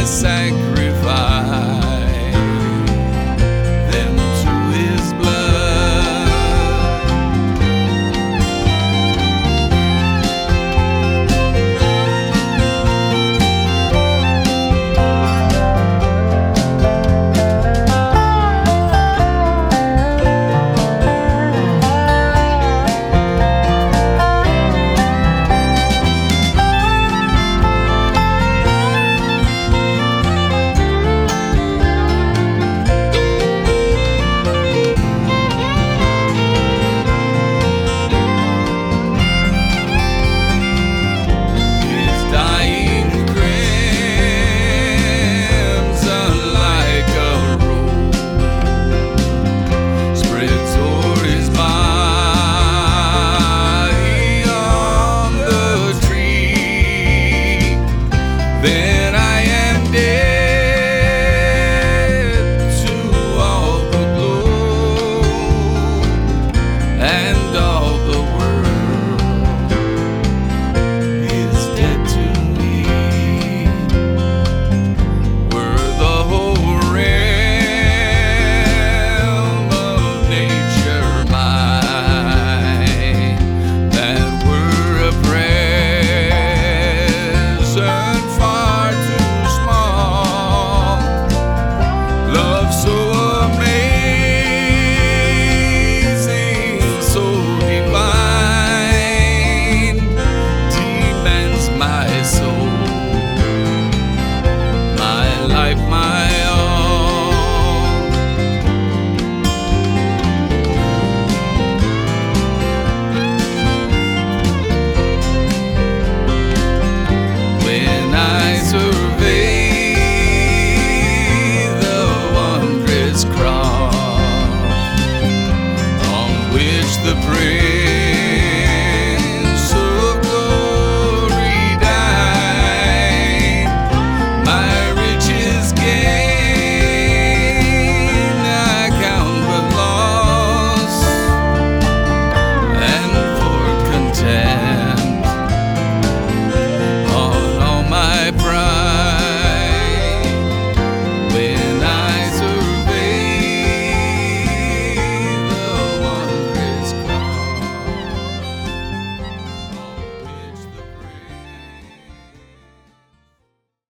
I